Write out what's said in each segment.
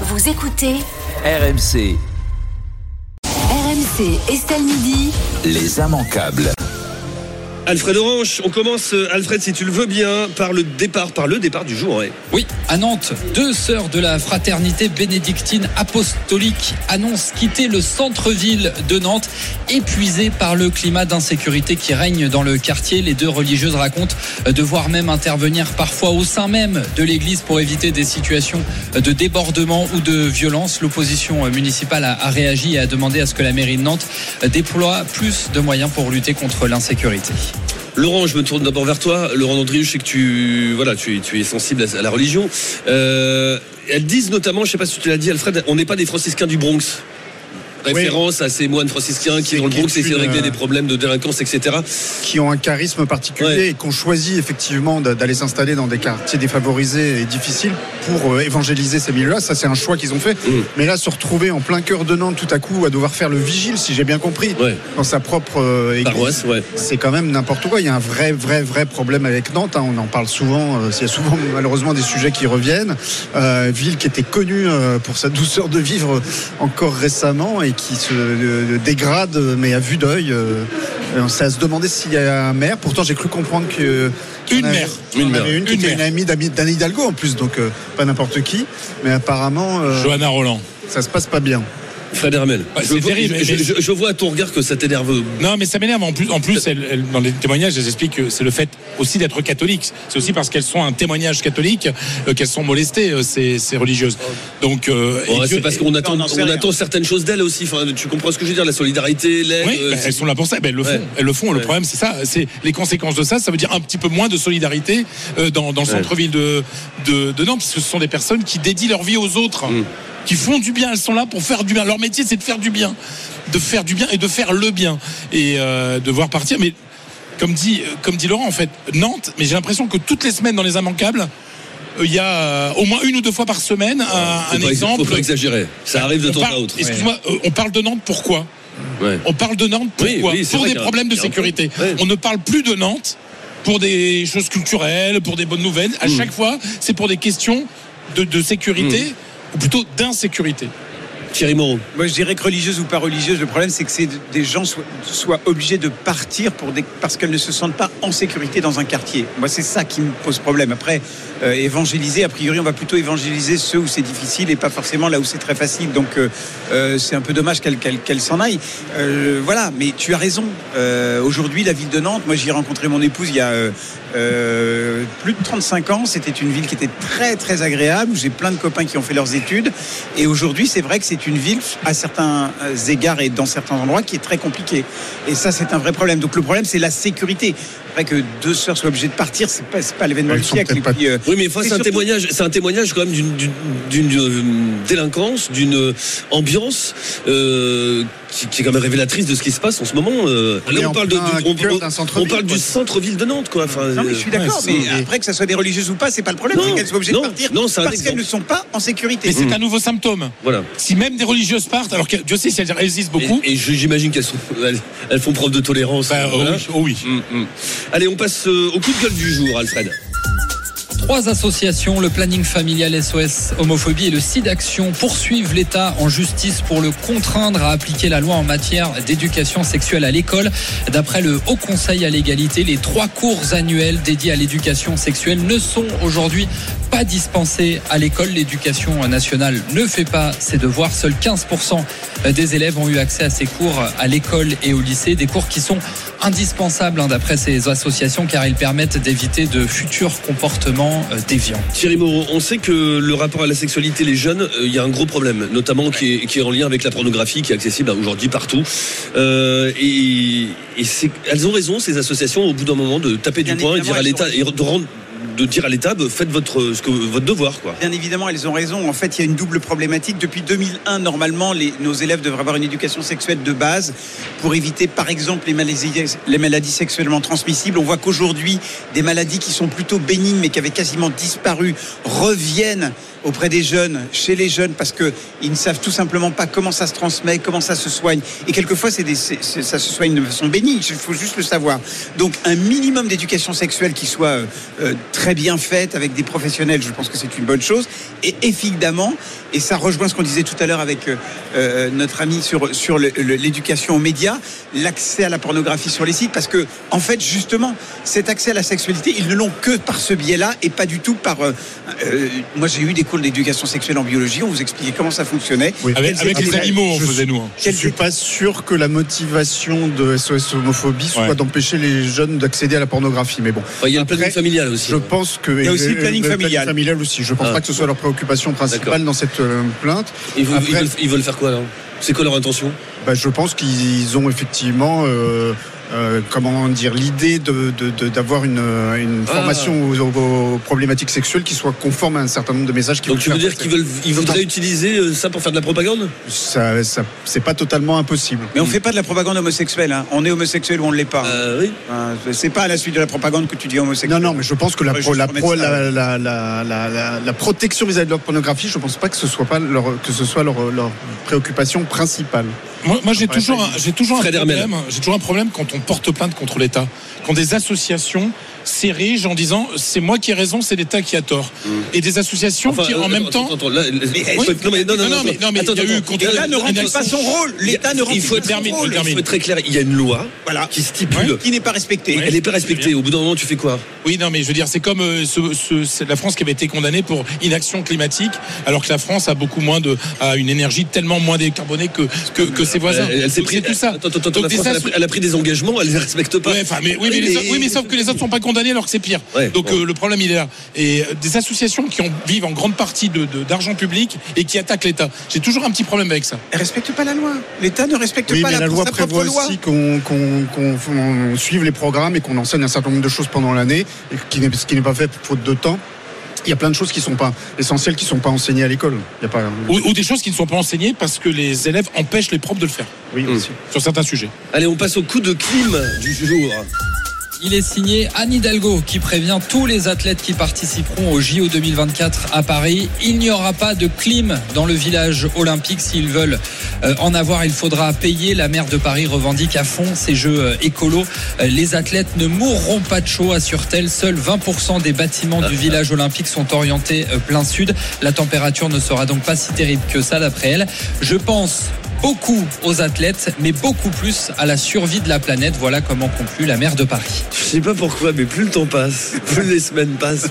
Vous écoutez RMC, RMC Estelle Midi. les immanquables. Alfred Orange, on commence, euh, Alfred, si tu le veux bien, par le départ, par le départ du jour. Oui, à Nantes, deux sœurs de la fraternité bénédictine apostolique annoncent quitter le centre-ville de Nantes, épuisées par le climat d'insécurité qui règne dans le quartier. Les deux religieuses racontent devoir même intervenir parfois au sein même de l'église pour éviter des situations de débordement ou de violence. L'opposition municipale a réagi et a demandé à ce que la mairie de Nantes déploie plus de moyens pour lutter contre l'insécurité. Laurent, je me tourne d'abord vers toi. Laurent Andrieux, je sais que tu, voilà, tu, es- sensible à, la religion. Euh, elles disent notamment, je sais pas si tu l'as dit, Alfred, on n'est pas des franciscains du Bronx. Référence à ces moines franciscains qui, dans le Bronx, essaient de régler euh, des problèmes de délinquance, etc. qui ont un charisme particulier Ouais. et qu'on choisit effectivement d'aller s'installer dans des quartiers défavorisés et difficiles pour euh, évangéliser ces milieux-là. Ça, c'est un choix qu'ils ont fait. Mm. Mais là, se retrouver en plein cœur de Nantes tout à coup à devoir faire le vigile, si j'ai bien compris, Ouais. dans sa propre euh, église, Paroisse, ouais. c'est quand même n'importe quoi. Il y a un vrai, vrai, vrai problème avec Nantes. hein. On en parle souvent. Il y a souvent malheureusement des sujets qui reviennent. Euh, ville qui était connue pour sa douceur de vivre encore récemment et qui se euh, dégrade, mais à vue d'œil. euh, euh, c'est à se demander s'il y a un maire. Pourtant, j'ai cru comprendre que Une maire. Une maire. une qui Une amie d'Anne Hidalgo en plus, donc euh, pas n'importe qui. Mais apparemment, euh, Johanna Roland. ça se passe pas bien. Fred Hermel. Ouais, je, c'est vois, terrible, je- mais- je- je vois à ton regard que ça t'énerve. Non, mais ça m'énerve. En plus, en plus elle- elle- dans les témoignages, elles expliquent que c'est le fait aussi d'être catholique. C'est aussi parce qu'elles sont un témoignage catholique euh, qu'elles sont molestées, euh, ces, ces religieuses. Donc, euh, c'est parce qu'on attend, on attend certaines choses d'elles aussi. Enfin, tu comprends ce que je veux dire La solidarité, l'aide. Oui, euh, bah, elles sont là pour ça. Ben, elles le font. Ouais. Elles le font. Le Ouais. problème, c'est ça. C'est les conséquences de ça. Ça veut dire un petit peu moins de solidarité euh, dans, dans le Ouais. centre-ville de, de, de Nantes, puisque ce sont des personnes qui dédient leur vie aux autres, Mm. Qui font du bien. Elles sont là pour faire du bien. Leur métier, c'est de faire du bien, de faire du bien et de faire le bien et euh, de voir partir. Mais comme dit, comme dit Laurent, en fait, Nantes. Mais j'ai l'impression que toutes les semaines dans les immanquables. euh, Il y a euh, au moins une ou deux fois par semaine un, faut un pas exemple. Faut pas exagérer. Ça arrive de temps à autre. Excuse-moi, euh, on parle de Nantes pourquoi? Ouais. on parle de Nantes pourquoi? oui, Pour des problèmes de sécurité. On ne parle plus de Nantes pour des choses culturelles, pour des bonnes nouvelles. À Mm. chaque fois, c'est pour des questions de, de sécurité, Mm. Ou plutôt d'insécurité. Thierry Moreau. Moi, je dirais que religieuse ou pas religieuse, le problème, c'est que c'est des gens soient, soient obligés de partir pour des, parce qu'elles ne se sentent pas en sécurité dans un quartier. Moi, c'est ça qui me pose problème. Après, euh, évangéliser, a priori, on va plutôt évangéliser ceux où c'est difficile et pas forcément là où c'est très facile. Donc, euh, euh, c'est un peu dommage qu'elle s'en aille. Euh, voilà, mais tu as raison. Euh, Aujourd'hui, la ville de Nantes, moi, j'y ai rencontré mon épouse il y a euh, plus de 35 ans. C'était une ville qui était très, très agréable. J'ai plein de copains qui ont fait leurs études. Et aujourd'hui, c'est vrai que c'est une ville, à certains euh, égards et dans certains endroits, qui est très compliquée. Et ça, c'est un vrai problème. Donc le problème, c'est la sécurité. Après que deux sœurs soient obligées de partir, c'est pas, l'événement du siècle. Pas- puis, euh, Oui, mais enfin, C'est un surtout- témoignage, c'est un témoignage quand même d'une, délinquance, d'une ambiance euh, qui, qui est quand même révélatrice de ce qui se passe en ce moment. euh. On Là, parle de, du- on, cœur on- d'un on centre-ville, parle du quoi. centre-ville de Nantes, quoi. Enfin, non, mais je suis euh, d'accord. ouais, mais c'est- après que ça soit des religieuses ou pas, c'est pas le problème. C'est qu'elles soient obligées non, de partir non, parce qu'elles ne sont pas en sécurité. Mais c'est un nouveau symptôme. voilà. Si même des religieuses partent, alors que Dieu sait si elles résistent beaucoup. Et, et j'imagine qu'elles sont, elles, elles font preuve de tolérance. bah, oh Voilà. oui, oh oui. Mm, mm. Allez, on passe euh, au coup de gueule du jour, Alfred. Trois associations, le planning familial SOS homophobie et le CID Action, poursuivent l'État en justice pour le contraindre à appliquer la loi en matière d'éducation sexuelle à l'école. D'après le Haut Conseil à l'égalité, les trois cours annuels dédiés à l'éducation sexuelle ne sont aujourd'hui pas dispensés à l'école. L'éducation nationale ne fait pas ses devoirs. Seuls 15% des élèves ont eu accès à ces cours à l'école et au lycée. Des cours qui sont indispensables hein, d'après ces associations car ils permettent d'éviter de futurs comportements euh, déviants. Thierry Moreau, on sait que le rapport à la sexualité, les jeunes, euh, il y a un gros problème, notamment qui est, qui est en lien avec la pornographie, qui est accessible bah, aujourd'hui partout. Euh, et elles ont raison, ces associations, au bout d'un moment, de taper Bien du poing et dire à l'État, et de rendre de dire à l'État, bah, faites votre, ce que, votre devoir. Quoi. Bien évidemment, elles ont raison. En fait, il y a une double problématique. Depuis 2001, normalement, nos élèves devraient avoir une éducation sexuelle de base pour éviter, par exemple, les maladies, les maladies sexuellement transmissibles. On voit qu'aujourd'hui, des maladies qui sont plutôt bénignes, mais qui avaient quasiment disparu, reviennent auprès des jeunes, chez les jeunes, parce qu'ils ne savent tout simplement pas comment ça se transmet, comment ça se soigne. Et quelquefois, c'est ça se soigne de façon bénigne, il faut juste le savoir. Donc, un minimum d'éducation sexuelle qui soit euh, euh, très très bien faite avec des professionnels. Je pense que c'est une bonne chose. Et évidemment, et ça rejoint ce qu'on disait tout à l'heure avec euh, euh, notre ami sur, sur l'éducation aux médias, l'accès à la pornographie sur les sites, parce que en fait, justement, cet accès à la sexualité, ils ne l'ont que par ce biais-là et pas du tout par. euh, euh, moi, j'ai eu des cours d'éducation sexuelle en biologie. On vous expliquait comment ça fonctionnait. Oui. Avec, avec les animaux, on je- faisait nous. hein. Je suis pas sûr que la motivation de SOS homophobie soit Ouais. d'empêcher les jeunes d'accéder à la pornographie. Mais bon, Enfin, il y a le planning familial aussi. je pense que Il y a aussi le planning familial. familial aussi. Je pense Ah. pas que ce soit leur préoccupation principale dans cette euh, plainte. Ils, veulent- Après- ils veulent, ils veulent faire quoi alors? C'est quoi leur intention? Bah, je pense qu'ils ont effectivement, euh, euh, comment dire, l'idée de, de- de- d'avoir une, une Ah. formation aux, aux- aux problématiques sexuelles qui soit conforme à un certain nombre de messages. qu'ils Donc tu veux dire qu'ils veulent, ils voudraient utiliser euh, ça pour faire de la propagande? ça, ça- c'est pas totalement impossible. Mais on fait pas de la propagande homosexuelle. hein. On est homosexuel ou on ne l'est pas. euh, Oui. Hein, c'est pas à la suite de la propagande que tu dis homosexuel. Non, non, mais je pense que la, pro- la, pro- la, la, la, la- la- la protection vis-à-vis de leur pornographie, je pense pas que ce soit pas leur, que ce soit leur, leur préoccupation principale. Moi, moi, j'ai toujours, j'ai toujours un problème. J'ai toujours un problème quand on porte plainte contre l'État, quand des associations s'érigent en disant c'est moi qui ai raison, c'est l'État qui a tort, et des associations Enfin, qui en euh, même attends, temps. attends, là, Mais, non, mais non, non, Non, non, mais- non, mais attends, il y a eu attends. contre- L'État ne remplit pas son rôle. L'État ne remplit pas son rôle. il faut être très clair. Il y a une loi Voilà. qui stipule. Qui n'est pas respectée. Elle n'est pas respectée. Au bout d'un moment, tu fais quoi? Oui, non, mais je veux dire, c'est comme euh, ce, ce- c'est la France qui avait été condamnée pour inaction climatique, alors que la France a beaucoup moins de, a une énergie tellement moins décarbonée que que, que ses voisins. Elle, s'est pris tout ça. Elle, a pris, des engagements, elle les respecte pas. Oui, mais, sauf que les autres sont pas condamnés alors que c'est pire. Ouais, Donc euh, le problème il est là. Et euh, des associations qui ont, vivent en grande partie de, de- d'argent public et qui attaquent l'État. J'ai toujours un petit problème avec ça. Elle respecte pas la loi. L'État ne respecte Oui, pas mais la, la loi prévoit loi. aussi qu'on suive les programmes et qu'on enseigne un certain nombre de choses pendant l'année, et qui n'est- ce qui n'est pas fait faute de temps. Il y a plein de choses qui sont pas essentielles, qui sont pas enseignées à l'école. Il y a pas. Ou, ou des choses qui ne sont pas enseignées parce que les élèves empêchent les profs de le faire Oui, aussi. sur certains sujets. Allez, on passe au coup de clim du jour. Il est signé Anne Hidalgo qui prévient tous les athlètes qui participeront au JO 2024 à Paris. Il n'y aura pas de clim dans le village olympique. S'ils veulent euh, en avoir, il faudra payer. La maire de Paris revendique à fond ces jeux euh, écolos. Euh, Les athlètes ne mourront pas de chaud, assure-t-elle. Seuls 20% des bâtiments du village olympique sont orientés plein sud. La température ne sera donc pas si terrible que ça d'après elle. Je pense beaucoup aux athlètes, mais beaucoup plus à la survie de la planète. Voilà comment conclut la maire de Paris. Je sais pas pourquoi, mais plus le temps passe, plus les semaines passent.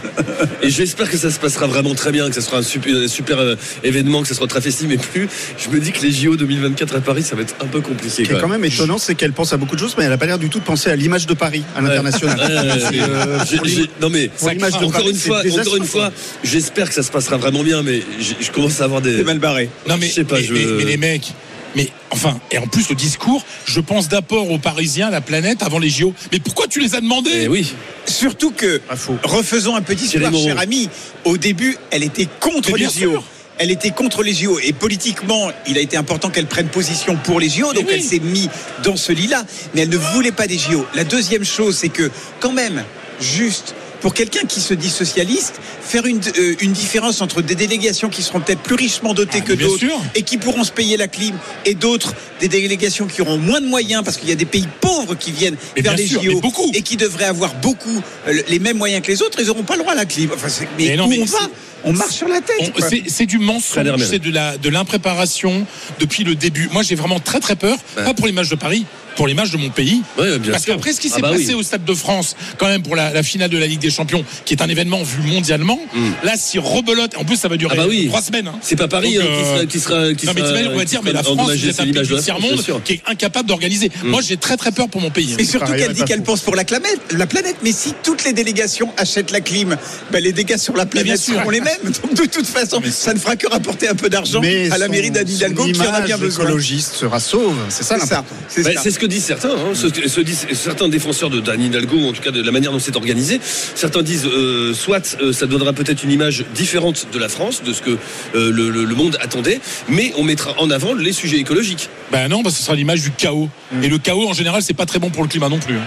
Et j'espère que ça se passera vraiment très bien, que ça sera un super, un super, euh, événement, que ça sera très festif. Mais plus, je me dis que les JO 2024 à Paris, ça va être un peu compliqué. Ce qui est quand même. étonnant, c'est qu'elle pense à beaucoup de choses, mais elle n'a pas l'air du tout de penser à l'image de Paris, à l'international. Ouais, ouais, euh, non mais pour l'image de encore Paris, une fois, encore désastreux, une fois, j'espère que ça se passera vraiment bien, mais je commence à avoir des. C'est mal barré. Non mais, Je sais pas, mais, je- mais- mais les mecs, mais enfin, et en plus le discours, je pense d'abord aux Parisiens, à la planète, avant les JO. Mais pourquoi tu les as demandés Eh oui. Surtout que, faux. refaisons un petit Moreau. cher ami. Au début, elle était contre les JO. sûr. Elle était contre les JO. Et politiquement, il a été important qu'elle prenne position pour les JO. Donc oui. elle s'est mise dans ce lit-là. Mais elle ne voulait pas des JO. La deuxième chose, c'est que, quand même, juste pour quelqu'un qui se dit socialiste, faire une, euh, une différence entre des délégations qui seront peut-être plus richement dotées Ah, que d'autres et qui pourront se payer la clim et d'autres des délégations qui auront moins de moyens parce qu'il y a des pays pauvres qui viennent Mais faire bien les sûr, JO beaucoup. et qui devraient avoir beaucoup euh, les mêmes moyens que les autres, ils n'auront pas le droit à la clim. Enfin, mais, Mais non, où mais on va On marche sur la tête. C'est- du mensonge, c'est de la de l'impréparation depuis le début. Moi, j'ai vraiment très très peur, pas pour les matchs de Paris, pour les matchs de mon pays. Bien Parce qu'après ce qui Ah s'est bah passé oui. au Stade de France, quand même pour la, la finale de la Ligue des Champions, qui est un événement vu mondialement, là, si rebelote, en plus ça va durer. Ah bah oui. trois semaines. hein. C'est pas Paris Donc, hein, qui euh, sera, qui sera, qui non mais sera- on va dire, mais la France, c'est un pays l'image du tiers monde qui est incapable d'organiser. Moi, j'ai très très peur pour mon pays. Et surtout qu'elle dit qu'elle pense pour la planète, la planète. Mais si toutes les délégations achètent la clim, ben les dégâts sur la planète seront les mêmes. Donc de toute façon, ça ne fera que rapporter un peu d'argent Mais à la mairie d'Anne qui en a bien besoin. écologiste sera sauve. C'est ça C'est ça. l'important. C'est Bah, ça. c'est ce que disent certains, hein, ce disent certains défenseurs de d'Anne Hidalgo, ou en tout cas de la manière dont c'est organisé. Certains disent euh, soit euh, ça donnera peut-être une image différente de la France, de ce que euh, le, le- le monde attendait, mais on mettra en avant les sujets écologiques. Ben non, parce que ce sera l'image du chaos. Mm. Et le chaos, en général, c'est pas très bon pour le climat non plus. hein.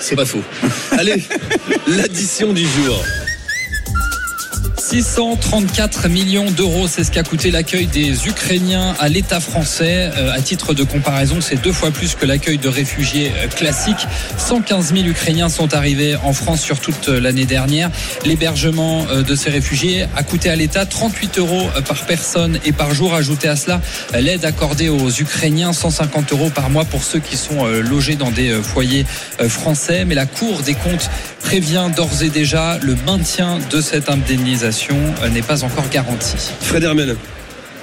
C'est pas faux. Allez, l'addition du jour. 634 millions d'euros, c'est ce qu'a coûté l'accueil des Ukrainiens à l'État français. Euh, à titre de comparaison, c'est deux fois plus que l'accueil de réfugiés classiques. 115 000 Ukrainiens sont arrivés en France sur toute euh, l'année dernière. L'hébergement euh, de ces réfugiés a coûté à l'État 38 euros euh, par personne et par jour. Ajoutez à cela l'aide accordée aux Ukrainiens, 150 euros par mois pour ceux qui sont logés dans des foyers français. Mais la Cour des comptes prévient d'ores et déjà le maintien de cette indemnisation n'est pas encore garanti. Fred Hermel.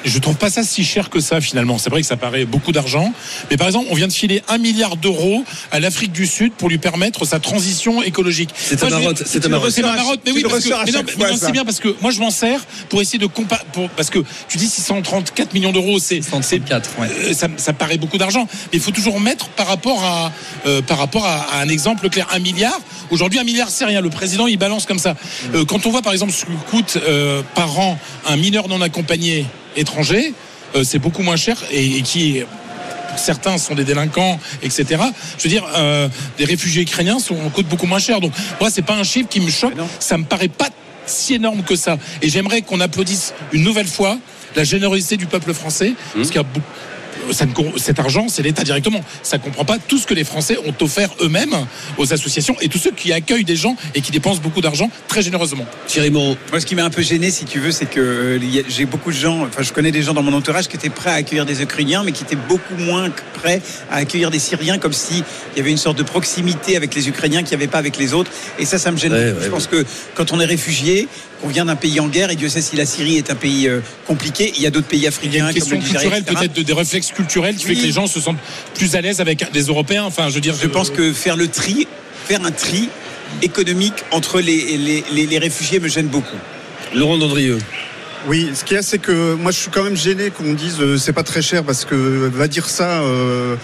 Je trouve pas ça si cher que ça finalement. C'est vrai que ça paraît beaucoup d'argent, mais par exemple, on vient de filer un milliard d'euros à l'Afrique du Sud pour lui permettre sa transition écologique. C'est un marotte, c'est un marotte. C'est marotte, mais tu oui, parce que, mais non, non, c'est bien parce que moi je m'en sers pour essayer de comparer, parce que tu dis 634 millions d'euros, c'est, c'est 134, ouais. euh, ça, ça paraît beaucoup d'argent, mais il faut toujours mettre par rapport à, euh, par rapport à, à un exemple clair, un milliard. Aujourd'hui, un milliard, c'est rien. Le président, il balance comme ça. Euh, quand on voit par exemple ce que coûte euh, par an un mineur non accompagné étranger, euh, c'est beaucoup moins cher et, et qui certains sont des délinquants, etc. Je veux dire, euh, des réfugiés ukrainiens sont, coûtent beaucoup moins cher. Donc, moi, c'est pas un chiffre qui me choque. Ça me paraît pas si énorme que ça. Et j'aimerais qu'on applaudisse une nouvelle fois la générosité du peuple français, parce qu'il y a beaucoup- ça ne cet argent, c'est l'État directement. Ça ne comprend pas tout ce que les Français ont offert eux-mêmes aux associations et tous ceux qui accueillent des gens et qui dépensent beaucoup d'argent très généreusement. Thierry Moreau. Moi, ce qui m'a un peu gêné, si tu veux, c'est que euh, j'ai beaucoup de gens, enfin, je connais des gens dans mon entourage qui étaient prêts à accueillir des Ukrainiens, mais qui étaient beaucoup moins prêts à accueillir des Syriens, comme s'il y avait une sorte de proximité avec les Ukrainiens qu'il n'y avait pas avec les autres. Et ça, ça me gêne. Ouais, beaucoup. ouais, je pense que quand on est réfugié, qu'on vient d'un pays en guerre, et Dieu sait si la Syrie est un pays euh, compliqué, il y a d'autres pays Il y a africains une question comme le Nigeria, culturelle, peut-être de- des réflexes culturels qui fait Oui. que les gens se sentent plus à l'aise avec des Européens. Enfin, je veux dire, Je pense que faire le tri, faire un tri économique entre les, les, les- les réfugiés me gêne beaucoup. Laurent Dandrieux. Oui, ce qu'il y a, c'est que moi, je suis quand même gêné qu'on dise euh, c'est pas très cher parce que euh, va dire ça euh,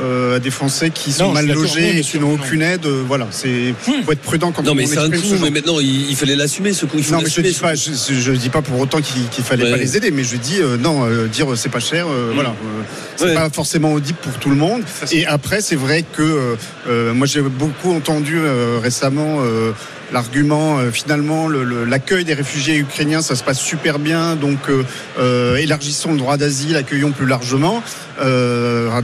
euh, à des Français qui sont Non, mal logés et qui n'ont non. aucune aide. euh, voilà, c'est faut être prudent quand Non, on mais c'est un ce coup, mais maintenant, il, il fallait l'assumer, ce coup. Il faut Non, mais je dis pas, je, je dis pas pour autant qu'il qu'il fallait Ouais. pas les aider, mais je dis euh, non, euh, dire euh, c'est pas cher, euh, voilà, euh, c'est Ouais. pas forcément audible pour tout le monde. Et après, c'est vrai que euh, euh, moi j'ai beaucoup entendu euh, récemment. L'argument, euh, finalement, le- le- l'accueil des réfugiés ukrainiens, ça se passe super bien, donc euh, euh, élargissons le droit d'asile, accueillons plus largement.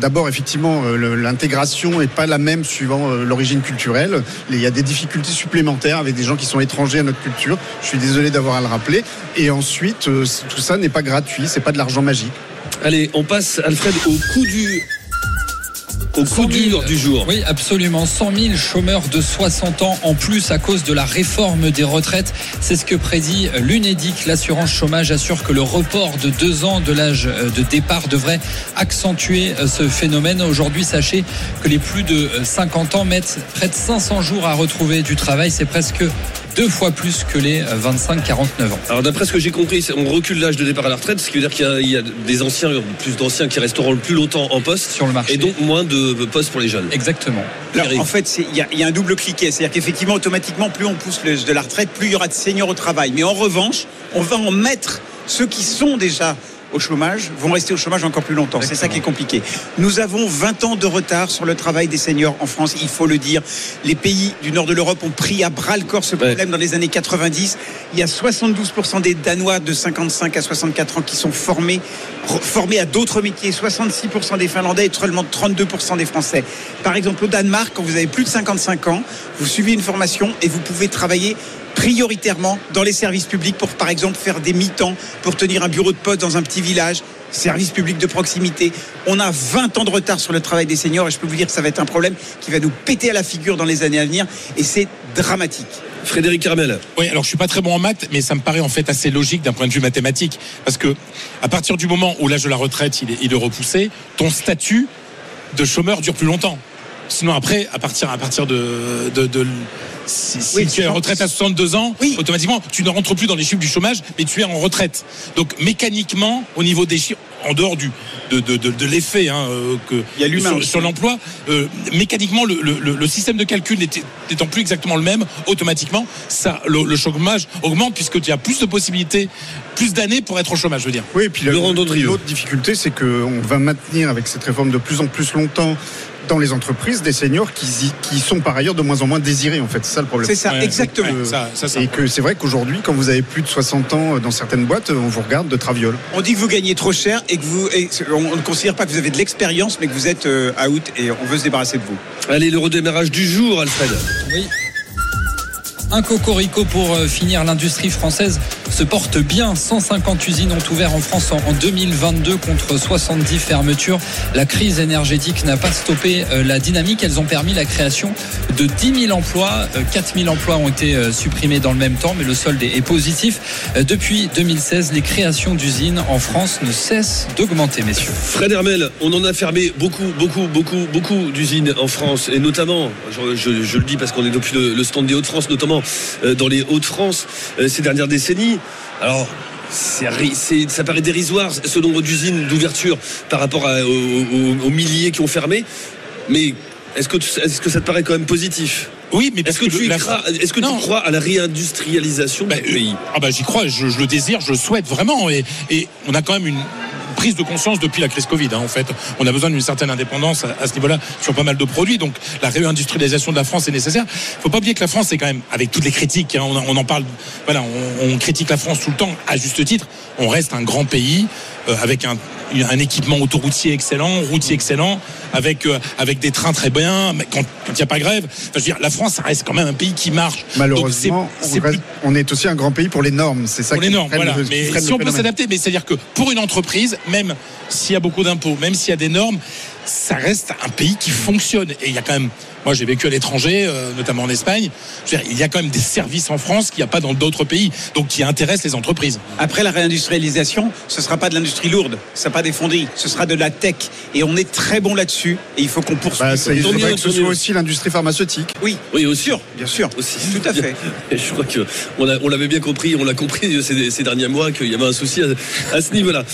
D'abord, effectivement, l'intégration n'est pas la même suivant l'origine culturelle. Il y a des difficultés supplémentaires avec des gens qui sont étrangers à notre culture. Je suis désolé d'avoir à le rappeler. Et ensuite, tout ça n'est pas gratuit, c'est pas de l'argent magique. Allez, on passe, Alfred, au coup du. Au coup 100 000, dur du jour. Oui, absolument. 100 000 chômeurs de 60 ans en plus à cause de la réforme des retraites. C'est ce que prédit l'UNEDIC. L'assurance chômage assure que le report de deux ans de l'âge de départ devrait accentuer ce phénomène. Aujourd'hui, sachez que les plus de 50 ans mettent près de 500 jours à retrouver du travail. C'est presque deux fois plus que les 25-49 ans. Alors d'après ce que j'ai compris, c'est- on recule l'âge de départ à la retraite, ce qui veut dire qu'il y a- il y, a des anciens, plus d'anciens qui resteront le plus longtemps en poste, Sur le marché. et donc moins de postes pour les jeunes. Exactement. Alors, en fait, c'est- il y, a- il y a un double cliquet. C'est-à-dire qu'effectivement, automatiquement, plus on pousse l'âge de la retraite, plus il y aura de seniors au travail. Mais en revanche, on va en mettre ceux qui sont déjà au chômage vont rester au chômage encore plus longtemps. C'est ça qui est compliqué. Nous avons 20 ans de retard sur le travail des seniors en France, il faut le dire. Les pays du nord de l'Europe ont pris à bras le corps ce problème dans les années 90. Il y a 72% des Danois de 55 à 64 ans qui sont formés, formés à d'autres métiers. 66% des Finlandais et seulement 32% des Français. Par exemple, au Danemark, quand vous avez plus de 55 ans, vous suivez une formation et vous pouvez travailler prioritairement dans les services publics pour, par exemple, faire des mi-temps, pour tenir un bureau de poste dans un petit village, service public de proximité. On a 20 ans de retard sur le travail des seniors et je peux vous dire que ça va être un problème qui va nous péter à la figure dans les années à venir et c'est dramatique. Frédéric Carmel. Oui, alors je suis pas très bon en maths, mais ça me paraît en fait assez logique d'un point de vue mathématique, parce que à partir du moment où l'âge de la retraite il est, il est repoussé, ton statut de chômeur dure plus longtemps. Sinon après, à partir à partir de, de, de- si, si Oui, tu es en retraite à 62 ans, Oui. automatiquement tu ne rentres plus dans les chiffres du chômage, mais tu es en retraite. Donc mécaniquement, au niveau des chiffres, en dehors du de, de, de, de l'effet hein, euh, que Il y a l'humain sur, l'emploi, euh, mécaniquement le, le- le- le système de calcul n'étant plus exactement le même, automatiquement ça le, le chômage augmente puisque tu as plus de possibilités, plus d'années pour être au chômage, je veux dire. Oui, et puis l'autre difficulté, c'est qu'on va maintenir avec cette réforme de plus en plus longtemps dans les entreprises des seniors qui, sont par ailleurs de moins en moins désirés. En fait, c'est ça le problème. C'est ça, Ouais, exactement. ouais, ça, ça, ça. Et que c'est vrai qu'aujourd'hui, quand vous avez plus de 60 ans euh, dans certaines boîtes, on vous regarde de traviole. On dit que vous gagnez trop cher et que vous, et on on ne considère pas que vous avez de l'expérience, mais que vous êtes euh, out et on veut se débarrasser de vous. Allez, le redémarrage du jour, Alfred. Oui. Un cocorico pour euh, finir. L'industrie française se porte bien. 150 usines ont ouvert en France en en 2022 contre 70 fermetures. La crise énergétique n'a pas stoppé euh, la dynamique. Elles ont permis la création de 10 000 emplois. Euh, 4 000 emplois ont été euh, supprimés dans le même temps, mais le solde est positif. Euh, Depuis 2016, les créations d'usines en France ne cessent d'augmenter, messieurs. Fred Hermel, on en a fermé beaucoup, beaucoup, beaucoup, beaucoup d'usines en France, et notamment, je, le dis parce qu'on est depuis le, le stand des Hauts-de-France, notamment euh, dans les Hauts-de-France, euh, ces dernières décennies. Alors. ça paraît dérisoire ce nombre d'usines d'ouverture par rapport à- aux, aux- aux milliers qui ont fermé, mais est-ce que, ça te paraît quand même positif? Oui, mais Est-ce que, tu, la- crois, est-ce que tu crois à la réindustrialisation Bah, du pays? Ah bah j'y crois, je, je le désire, je le souhaite vraiment. Et, et on a quand même une prise de conscience depuis la crise Covid. hein, en fait, on a besoin d'une certaine indépendance à, ce niveau-là sur pas mal de produits. Donc la réindustrialisation de la France est nécessaire. Faut pas oublier que la France est quand même, avec toutes les critiques, hein, on, en parle. Voilà, on critique la France tout le temps à juste titre. On reste un grand pays euh, avec un, un équipement autoroutier excellent, routier excellent, avec euh, avec des trains très bien. Mais quand il n'y a pas grève, enfin, je veux dire, la France, ça reste quand même un pays qui marche. Donc, Malheureusement, c'est- on, plus est aussi un grand pays pour les normes. C'est ça pour qui les normes, voilà. le- Mais si on peut s'adapter, mais c'est-à-dire que pour une entreprise, même s'il y a beaucoup d'impôts, même s'il y a des normes, ça reste un pays qui fonctionne. Et il y a quand même, moi j'ai vécu à l'étranger, euh, notamment en Espagne, dire, il y a quand même des services en France qu'il n'y a pas dans d'autres pays, donc qui intéressent les entreprises. Après la réindustrialisation, ce sera pas de l'industrie lourde, ce sera pas des fonderies, ce sera de la tech. Et on est très bon là-dessus et il faut qu'on poursuive. Bah, faudrait mieux, que ce soit aussi l'industrie pharmaceutique. oui, Oui, aussi. sûr, bien sûr. Aussi. Tout à fait. Je crois que on, l'avait bien compris, on l'a compris ces, ces derniers mois qu'il y avait un souci à- à ce niveau-là.